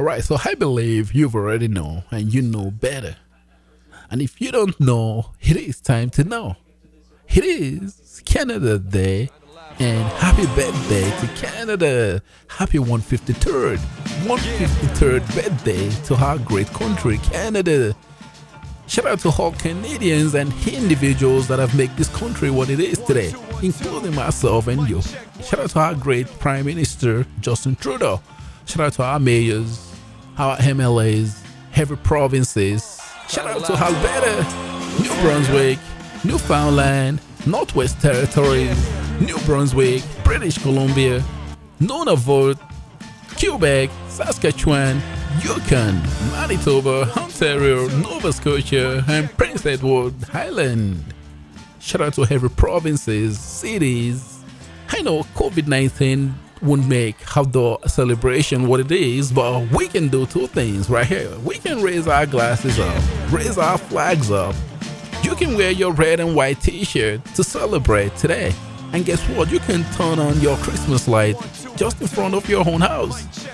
All right, so I believe you've already know and you know better. And if you don't know, it is time to know. It is Canada Day and happy birthday to Canada. Happy 153rd, 153rd birthday to our great country, Canada. Shout out to all Canadians and individuals that have made this country what it is today, including myself and you. Shout out to our great Prime Minister, Justin Trudeau. Shout out to our mayors, our MLAs, every provinces. Shout out to Alberta, New Brunswick, Newfoundland, Northwest Territories, New Brunswick, British Columbia, Nunavut, Quebec, Saskatchewan, Yukon, Manitoba, Ontario, Nova Scotia, and Prince Edward Island. Shout out to every provinces, cities. I know COVID 19 won't make outdoor celebration what it is, but we can do two things right here. We can raise our glasses up, raise our flags up. You can wear your red and white t shirt to celebrate today. And guess what? You can turn on your Christmas light just in front of your own house.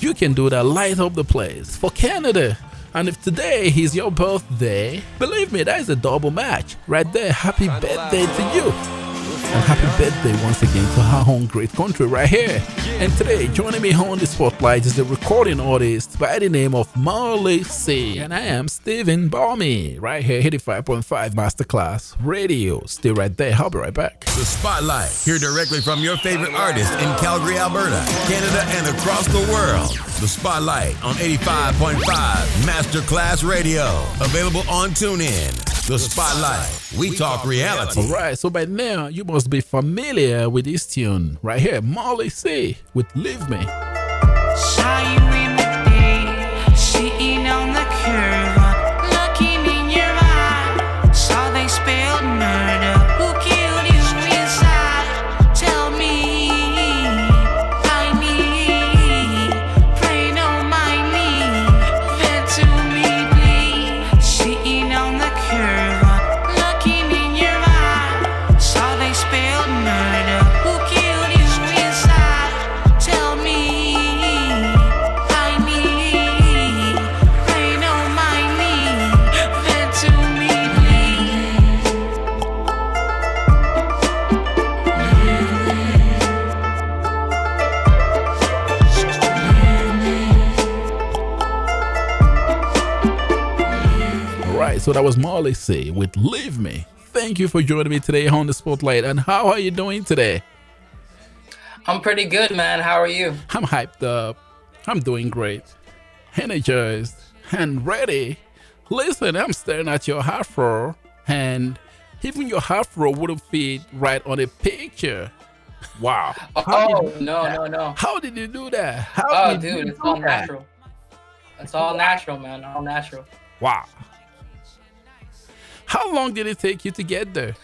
You can do that, light up the place for Canada. And if today is your birthday, believe me, that is a double match right there. Happy birthday to you. And happy birthday once again to our own great country right here. And today, joining me on the spotlight is the recording artist by the name of Marley C. And I am Stephen Balmy, right here, 85.5 Masterclass Radio. Stay right there, I'll be right back. The Spotlight, here directly from your favorite artist in Calgary, Alberta, Canada, and across the world. The Spotlight on 85.5 Masterclass Radio. Available on TuneIn. The Spotlight. We talk reality. All right, so by now you must be familiar with this tune right here, Marley C with "Leave Me." That was Marley C with "Leave Me." Thank you for joining me today on the spotlight. And how are you doing today? I'm pretty good, man. How are you? I'm hyped up. I'm doing great, energized, and ready. Listen, I'm staring at your half afro, and even your half afro wouldn't fit right on a picture. Wow. How did Oh you- no, no, no. How did you do that? How Oh, did you dude, it's all that? natural. It's all natural, man. All natural. Wow. How long did it take you to get there?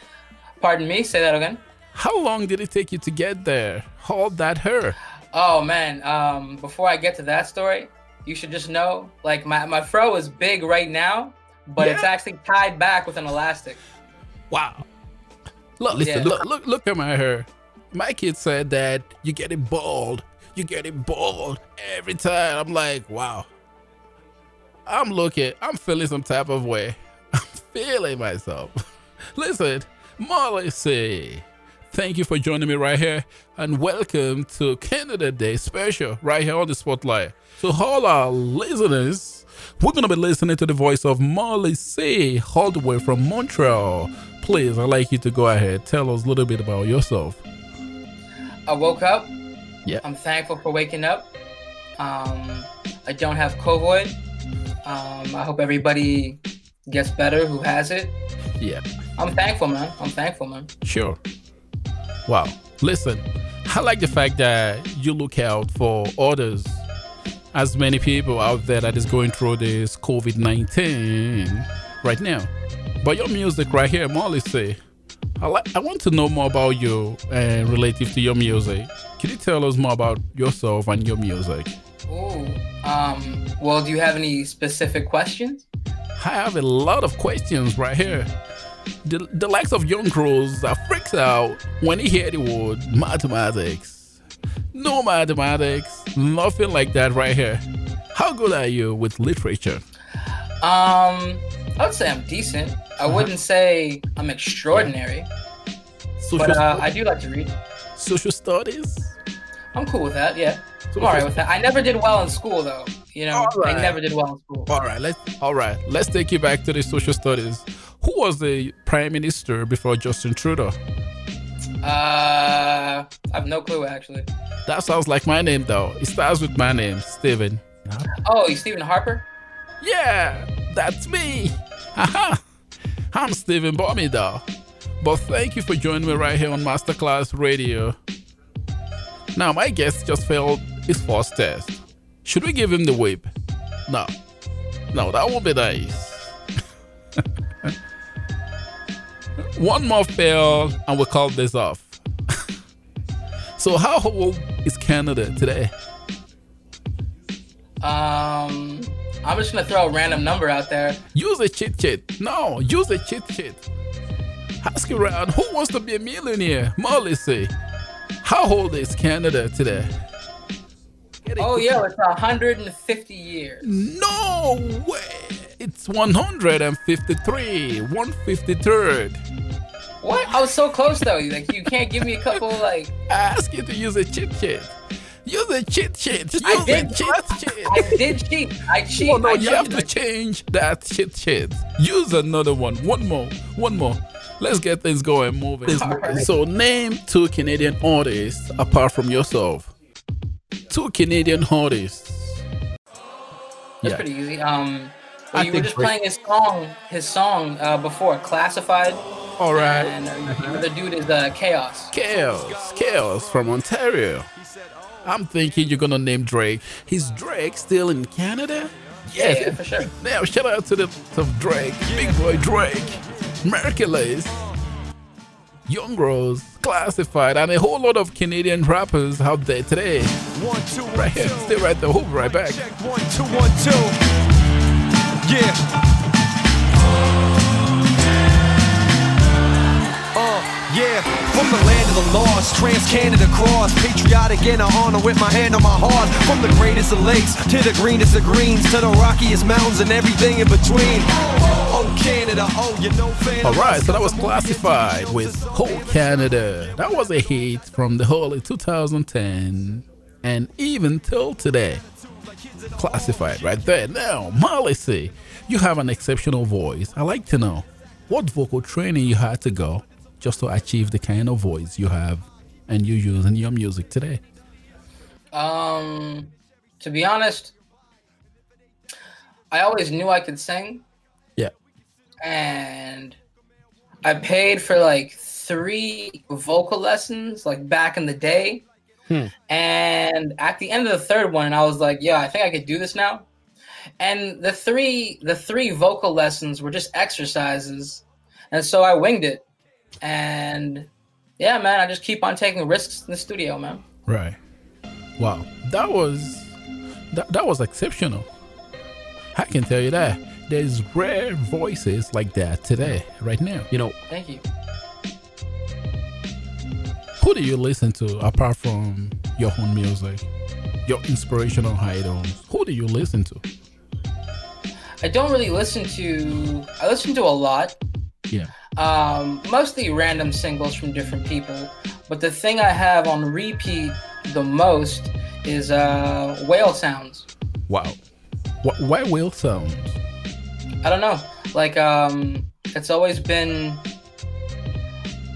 Pardon me. Say that again. How long did it take you to get there? Hold that hair. Oh man. Um, before I get to that story, you should just know, like my my fro is big right now, but it's actually tied back with an elastic. Wow. Look, listen, Yeah. look, look, look at my hair. My kid said that you get it bald. You get it bald every time. I'm like, wow. I'm looking, I'm feeling some type of way. Feeling myself. Listen, Marley C. Thank you for joining me right here and welcome to Canada Day special right here on the spotlight. To all our listeners, we're gonna be listening to the voice of Marley C. all the way from Montreal. Please, I'd like you to go ahead. Tell us a little bit about yourself. I woke up. Yeah. I'm thankful for waking up. Um, I don't have COVID. Um, I hope everybody gets better who has it. Yeah, I'm thankful, man. I'm thankful, man. sure. Wow. Listen, I like the fact that you look out for others. As many people out there that is going through this COVID 19 right now. But your music right here, Marley C. I like. I want to know more about you and relative to your music. Can you tell us more about yourself and your music? Ooh. Um, well, do you have any specific questions? I have a lot of questions right here. The, the likes of young girls that freaks out when he hear the word mathematics. No mathematics, nothing like that right here. How good are you with literature? Um, I would say I'm decent. I Uh-huh. wouldn't say I'm extraordinary, Social, but uh, I do like to read. social studies? I'm cool with that. Yeah, I'm alright with that. I never did well in school though. You know, Alright. I never did well in school. All right, let's all right. Let's take you back to the social studies. Who was the prime minister before Justin Trudeau? Uh, I have no clue actually. That sounds like my name though. It starts with my name, Steven. Oh, you Stephen Harper? Yeah, that's me. Haha. I'm Steven Bomidor. But thank you for joining me right here on Masterclass Radio. Now, my guest just failed his first test. Should we give him the whip? No. No, that won't be nice. One more fail and we'll call this off. so, how old is Canada today? Um, I'm just gonna throw a random number out there. Use a cheat sheet. No, use a cheat sheet. Ask around who wants to be a millionaire? Molly say, how old is Canada today? Get it Oh yeah, it's 150 years. No way. It's 153, 153rd. What? I was so close though. Like you can't give me a couple like. I Ask you to use a cheat sheet. Use a cheat sheet. Use I a did. cheat sheet. I did cheat. I cheat. Oh no, I you know have to did. change that shit shit. Use another one. One more. One more. Let's get things going, moving. Alright. So name two Canadian artists apart from yourself. Two Canadian artists. That's Yeah. pretty easy. Um, well, you were just playing his song, his song uh, before, "Classified," All right. and uh, the dude is uh, Chaos. Chaos. Chaos from Ontario. I'm thinking you're gonna name Drake. Is Drake still in Canada? Yeah, Yes. yeah, for sure. Now shout out to the to Drake, big boy Drake, Merkules, Young Rose, Classified, and a whole lot of Canadian rappers out there today. One, two, one, Right here, stay right there. We'll be right back. Check one, two, one, two. Yeah. Uh, yeah, from the land of the lost, trans Canada cross, patriotic and I honor with my hand on my heart. From the greatest of lakes to the greenest of greens to the rockiest mountains and everything in between. Oh Canada, oh you know fan. All right, so that was Classified with Whole Canada. That was a hit from the early 2010 and even till today. Classified right there. Now, Molly, you have an exceptional voice. I like to know what vocal training you had to go just to achieve the kind of voice you have and you use in your music today. Um, to be honest, I always knew I could sing, Yeah. and I paid for like three vocal lessons, like back in the day. Hmm. And at the end of the third one, I was like, "Yeah, I think I could do this now." And the three, the three vocal lessons were just exercises, and so I winged it. And yeah, man, I just keep on taking risks in the studio, man. Right. Wow. That was that, that was exceptional. I can tell you that. There's rare voices like that today, right now. You know, Thank you. who do you listen to apart from your own music? Your inspirational idols. Who do you listen to? I don't really listen to. I listen to a lot. Yeah. Um, mostly random singles from different people. But the thing I have on repeat the most is uh, whale sounds. Wow. Wh- Why whale sounds? I don't know. Like um, it's always been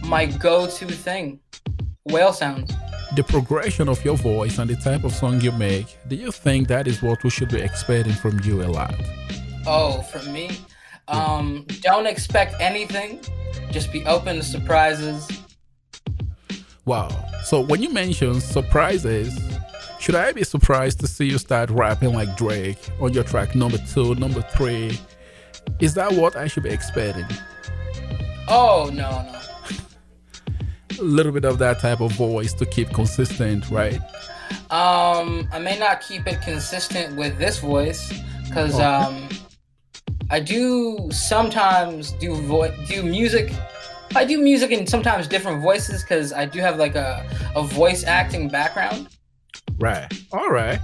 my go-to thing. Whale sounds. The progression of your voice and the type of song you make, do you think that is what we should be expecting from you a lot? Oh, from me, um, don't expect anything. Just be open to surprises. Wow. So when you mention surprises, should I be surprised to see you start rapping like Drake on your track number two, number three? Is that what I should be expecting? Oh no no. A little bit of that type of voice to keep consistent, right? Um, I may not keep it consistent with this voice because Okay. um, I do sometimes do vo- do music. I do music in sometimes different voices because I do have like a, a voice acting background. Right. All right.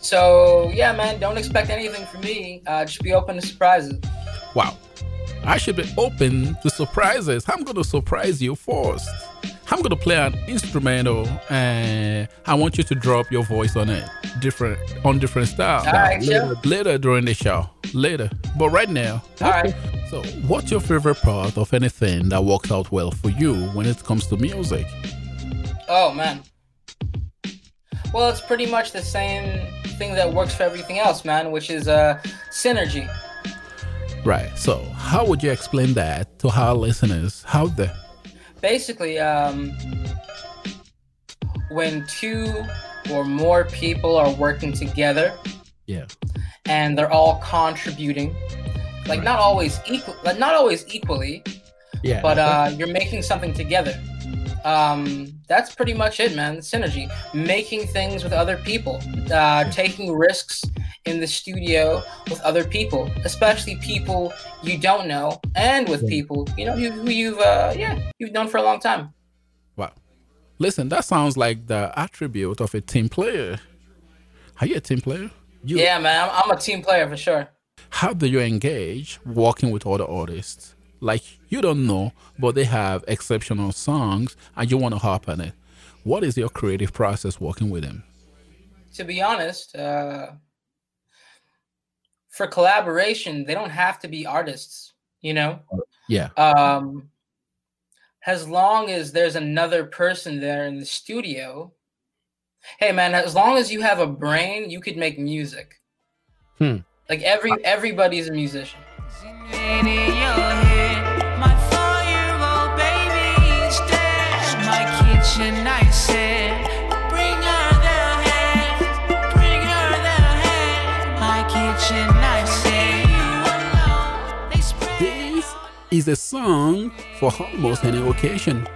So yeah, man, don't expect anything from me. Uh, just be open to surprises. Wow. I should be open to surprises. I'm going to surprise you first. I'm going to play an instrumental and I want you to drop your voice on it. Different on different. All right, later, sure. later during the show. Later. But right now. All right. So, what's your favorite part of anything that works out well for you when it comes to music? Oh man. Well, it's pretty much the same thing that works for everything else, man, which is uh synergy. Right. So, how would you explain that to our listeners out there? Basically, um, when two or more people are working together Yeah. and they're all contributing, like not always equal, like not always equally, Yeah. but uh, you're making something together. Um, that's pretty much it, man. Synergy, making things with other people, uh, taking risks in the studio with other people, especially people you don't know, and with people you know who, who you've uh, yeah you've known for a long time. Wow. Listen, that sounds like the attribute of a team player. Are you a team player? You, Yeah, man, I'm, I'm a team player for sure. How do you engage working with other artists? Like you don't know, but they have exceptional songs and you want to hop on it. What is your creative process working with them? To be honest, uh, for collaboration, they don't have to be artists. You know, Yeah. um as long as there's another person there in the studio hey man as long as you have a brain you could make music Hmm. like every everybody's a musician is a song for almost any occasion.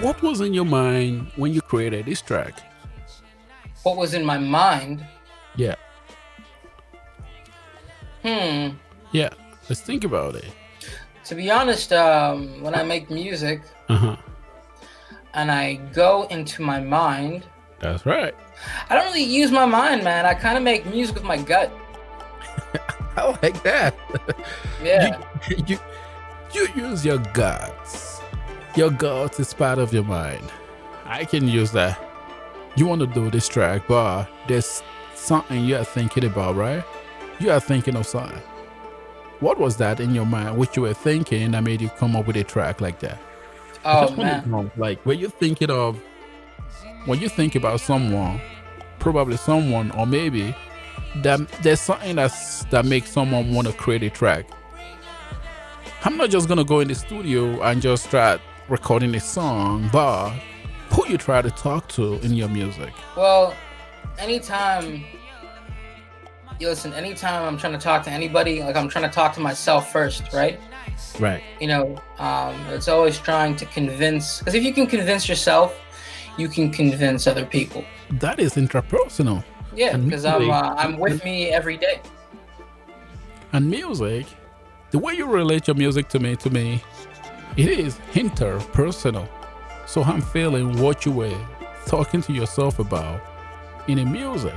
What was in your mind when you created this track? what was in my mind Yeah. hmm Yeah. Let's think about it. to be honest um when i make music Uh huh. and i go into my mind That's right. i don't really use my mind man i kind of make music with my gut I like that. yeah You, you, you use your guts. Your guts is part of your mind. I can use that. You want to do this track, but there's something you are thinking about, right? You are thinking of something. What was that in your mind, which you were thinking that made you come up with a track like that? Oh man know, like, were you thinking of when you think about someone, probably someone, or maybe that there's something that's that makes someone want to create a track. I'm not just gonna go in the studio and just start recording a song, but who you try to talk to in your music. Well, anytime you listen, anytime I'm trying to talk to anybody, like I'm trying to talk to myself first, right? Right. You know, um, it's always trying to convince. Because if you can convince yourself, you can convince other people. That is intrapersonal. Yeah, because I'm uh, I'm with me every day. And music, the way you relate your music to me, to me, it is interpersonal. So I'm feeling what you were talking to yourself about in a music.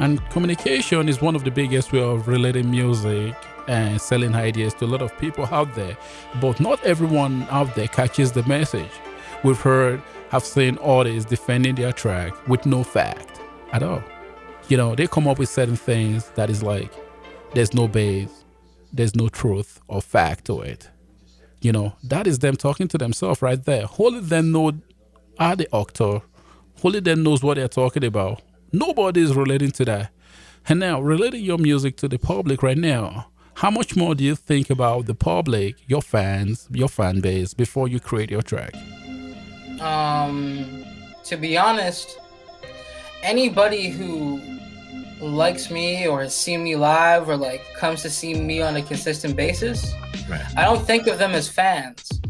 And communication is one of the biggest way of relating music and selling ideas to a lot of people out there. But not everyone out there catches the message. We've heard, have seen artists defending their track with no fact at all. You know, they come up with certain things that is like, there's no base, there's no truth or fact to it. You know, that is them talking to themselves right there. Only them know are the actor. Only them knows what they're talking about. Nobody is relating to that. And now, relating your music to the public right now, how much more do you think about the public, your fans, your fan base before you create your track? Um, to be honest, anybody who likes me or has seen me live or like comes to see me on a consistent basis, Right. I don't think of them as fans.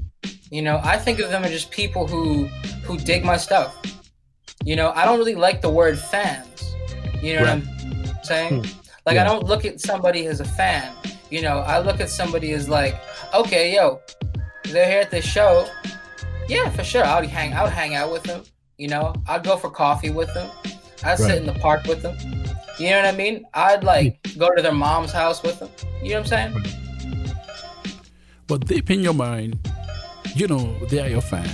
You know, I think of them as just people who who dig my stuff. You know, I don't really like the word fans. You know what I'm saying? Hmm. Like I don't look at somebody as a fan. You know, I look at somebody as like, okay, yo, they're here at this show. Yeah, for sure. I would hang I would hang out with them. You know, I'd go for coffee with them. I'd Right. sit in the park with them. You know what I mean? I'd like go to their mom's house with them. You know what I'm saying? But deep in your mind, you know they are your fans.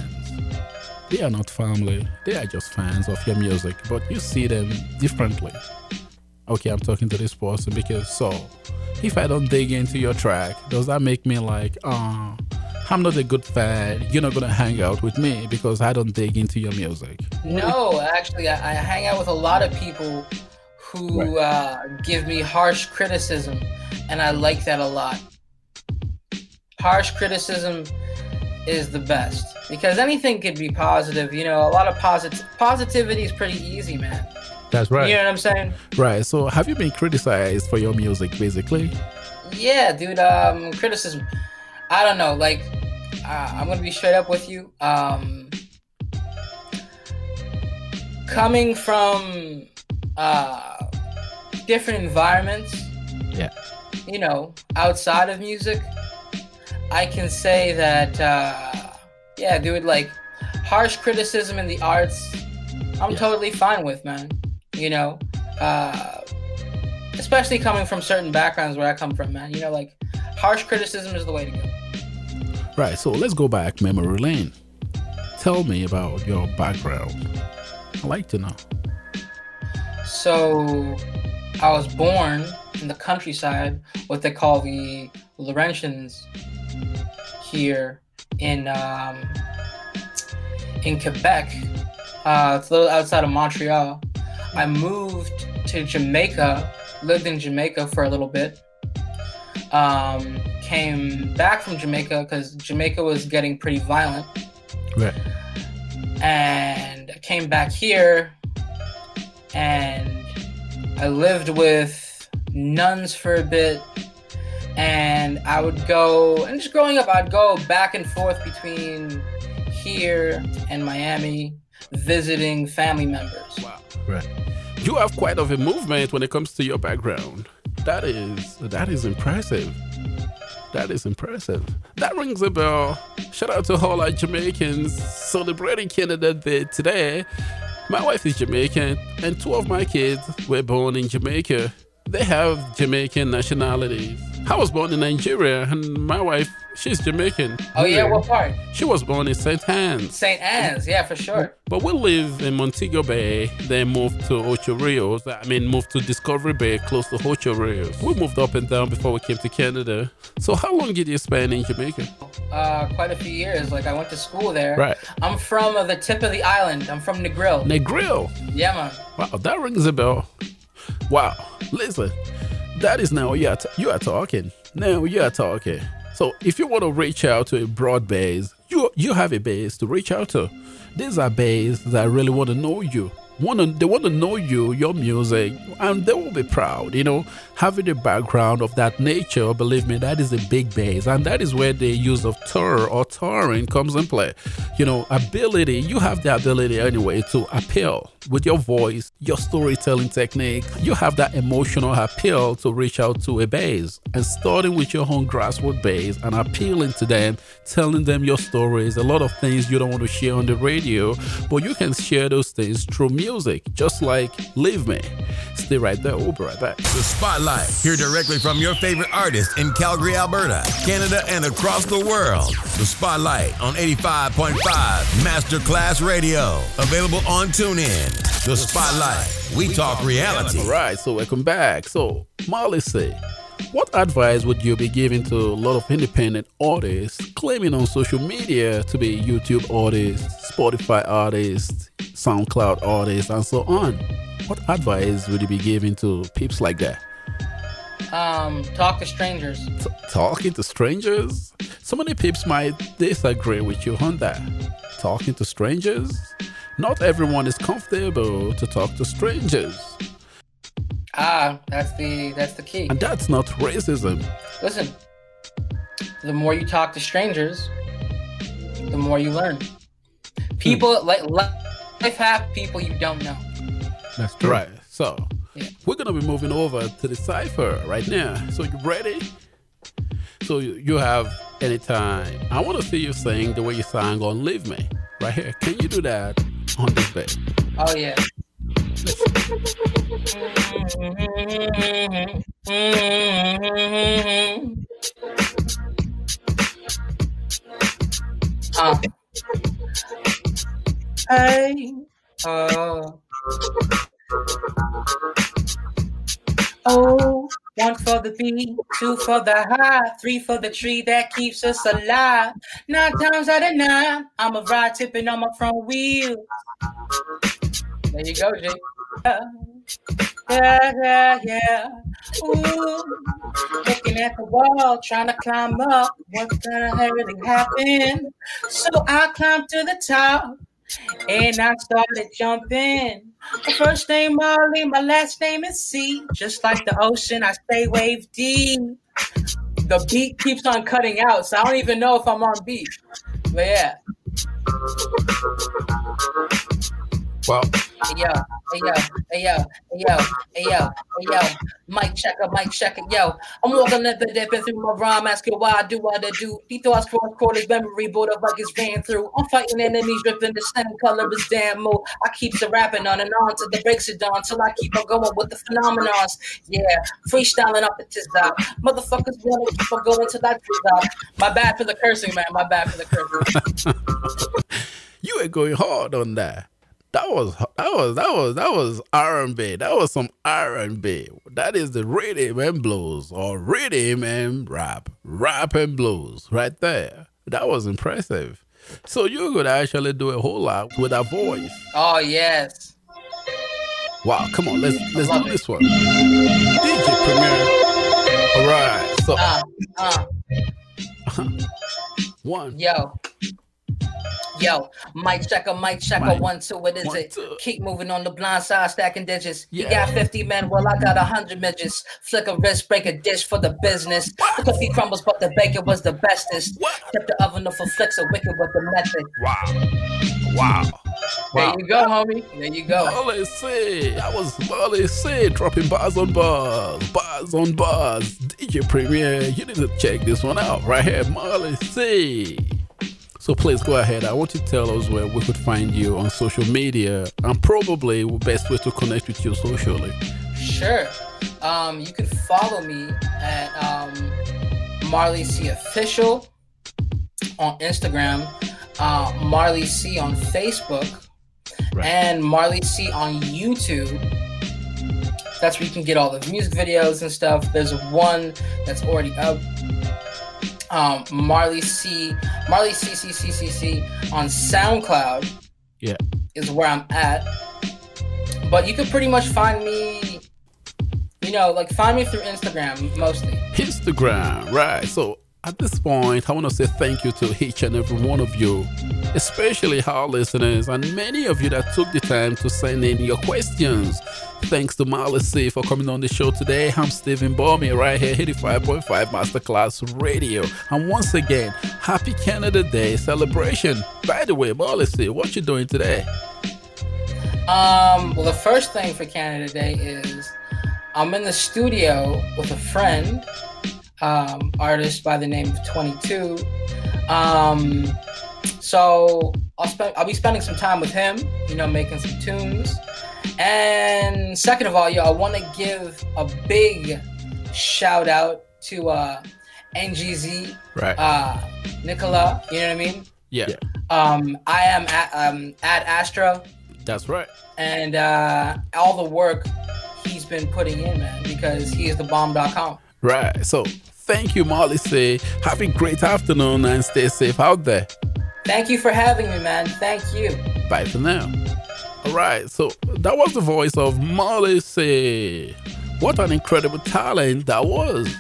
They are not family. They are just fans of your music, but you see them differently. Okay, I'm talking to this person because so if I don't dig into your track, does that make me like, uh, I'm not a good fan. You're not gonna hang out with me because I don't dig into your music. No, actually, I, I hang out with a lot of people who uh, give me harsh criticism, and I like that a lot. Harsh criticism is the best because anything could be positive. You know, a lot of posit- positivity is pretty easy, man. That's right. You know what I'm saying? Right. So have you been criticized for your music, basically? Yeah, dude. Um, criticism. I don't know. Like, uh, I'm gonna be straight up with you. Um, coming from uh, different environments, Yeah. you know, outside of music, I can say that, uh, yeah, dude. Like, harsh criticism in the arts, I'm Yeah. totally fine with, man. You know, uh, especially coming from certain backgrounds where I come from, man. You know, like harsh criticism is the way to go. Right. So let's go back memory lane. Tell me about your background. I like to know. So, I was born in the countryside, what they call the Laurentians here in um, in Quebec. Uh, it's a little outside of Montreal. I moved to Jamaica, lived in Jamaica for a little bit. Um, came back from Jamaica because Jamaica was getting pretty violent. Right. and I came back here and I lived with nuns for a bit and I would go and just growing up I'd go back and forth between here and Miami visiting family members. Wow. Right. You have quite of a movement when it comes to your background. That is that is impressive. That is impressive. That rings a bell. Shout out to all our Jamaicans celebrating Canada Day today. My wife is Jamaican, and two of my kids were born in Jamaica. They have Jamaican nationalities. I was born in Nigeria, and my wife, she's Jamaican. Oh yeah, what part? She was born in St. Ann's. St. Ann's, yeah, for sure. But we live in Montego Bay, then moved to Ocho Rios. I mean, moved to Discovery Bay, close to Ocho Rios. We moved up and down before we came to Canada. So, how long did you spend in Jamaica? Uh, quite a few years. Like I went to school there. Right. I'm from uh, the tip of the island. I'm from Negril. Negril. Yeah, man. Wow, that rings a bell. Wow. Listen, that is now you are, you are talking. Now you are talking. So, if you want to reach out to a broad base, you you have a base to reach out to. These are bases that really want to know you. Want to, they want to know you, your music, and they will be proud. You know, having a background of that nature. Believe me, that is a big base, and that is where the use of tour or touring comes in play. You know, ability. You have the ability anyway to appeal with your voice, your storytelling technique. You have that emotional appeal to reach out to a base, and starting with your own grassroots base and appealing to them, telling them your stories. A lot of things you don't want to share on the radio, but you can share those things through music, just like Leave Me. Stay right there. We'll be right back. The Spotlight. Hear directly from your favorite artist in Calgary, Alberta, Canada, and across the world. The Spotlight on 85.5 Masterclass Radio. Available on TuneIn. The Spotlight. We talk reality. All right, so welcome back. So, Molly say, what advice would you be giving to a lot of independent artists claiming on social media to be YouTube artists, Spotify artists, SoundCloud artists, and so on? What advice would you be giving to peeps like that? Um, talk to strangers. T- talking to strangers? So many peeps might disagree with you on that. Talking to strangers? Not everyone is comfortable to talk to strangers. Ah, that's the that's the key. And that's not racism. Listen, the more you talk to strangers, the more you learn. People like life have people you don't know. That's true. Right. So Yeah. we're gonna be moving over to the cipher right now. So you ready? So you, have any time. I want to see you sing the way you sang on "Leave Me" right here. Can you do that on this bed? Oh yeah. Uh. Hey. Uh. Oh, one for the beat, two for the high, three for the tree that keeps us alive. Nine times out of nine, I'm a ride tipping on my front wheel. There you go, Jay. Yeah, yeah, yeah. Ooh, looking at the wall, trying to climb up. What's gonna really happen? So I climbed to the top and I started jumping. My first name Marley, my last name is C. Just like the ocean, I stay wave deep. The beat keeps on cutting out, so I don't even know if I'm on beat. But yeah. Well, yo, hey yo, hey yo, hey yo, hey yo, yo. Mic checker, mic checker, yo. I'm walking at the dipping through my rhyme, asking why I do what I do. He thoughts cross quarters, memory border buckets ran through. I'm fighting enemies, ripping the same color as damn mo. I keep the rapping on and on till the breaks are dawn till I keep on going with the phenomenons. Yeah, freestyling up at Tizak. Motherfuckers wanna keep on going till I Tizak. My bad for the cursing, man. My bad for the cursing. You ain't going hard on that. That was that was that was that was R&B. That was some R&B. That is the rhythm and blues or rhythm and rap, rap and blues right there. That was impressive. So you could actually do a whole lot with that voice. oh yes. Wow, come on, let's let's do it. this one. DJ Premier. All right, so Uh, uh. one. Yo. Yo, mic checker, mic checker, Mic. one, two, what is One, it? two. Keep moving on the blind side, stacking digits. You Yeah. got 50 men, well, I got 100 midgets. Flick a wrist, break a dish for the business. The cookie crumbles, but the bacon was the bestest. What? Kept the oven up for flicks, a wicked with the method. Wow. Wow. There Wow. you go, homie. There you go. Marley C. That was Marley C. Dropping bars on bars, bars on bars. DJ Premier, you need to check this one out right here, Marley C. So please go ahead. I want you to tell us where we could find you on social media and probably the best way to connect with you socially. Sure. Um, you can follow me at um, Marley C Official on Instagram, uh, Marley C on Facebook, Right. and Marley C on YouTube. That's where you can get all the music videos and stuff. There's one that's already up. Um, Marley C, Marley C C C C C on SoundCloud. Yeah. is where I'm at. But you can pretty much find me, you know, like find me through Instagram mostly. Instagram, right? So at this point, I want to say thank you to each and every one of you, especially our listeners and many of you that took the time to send in your questions. Thanks to Marley for coming on the show today. I'm Stephen Bormy right here, 85.5 Masterclass Radio. And once again, happy Canada Day celebration. By the way, Marley what you doing today? Um, well, the first thing for Canada Day is I'm in the studio with a friend, um, artist by the name of 22. Um, so I'll spend I'll be spending some time with him, you know, making some tunes. And second of all, yo, I want to give a big shout out to uh, NGZ, Right. uh, Nicola. You know what I mean? yeah, Um, I am at um, at Astro that's right. and uh, all the work he's been putting in, man, because he is the bomb.com. Right. So thank you, Marley C. Have a great afternoon and stay safe out there. Thank you for having me, man. Thank you. Bye for now. All right, so that was the voice of Marley C. What an incredible talent that was.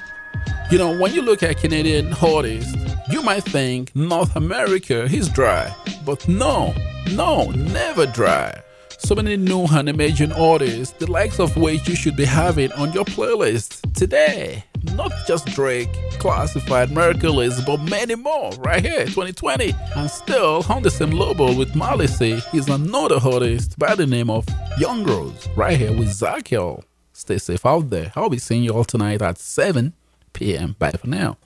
You know, when you look at Canadian artists, you might think North America is dry, but no, no, never dry. So many new and emerging artists, the likes of which you should be having on your playlist today. Not just Drake, Classified, Merkules, but many more right here, 2020. And still on the same label with C is another artist by the name of Young Rose, right here with Zakiel. Stay safe out there. I'll be seeing you all tonight at 7 p.m. Bye for now.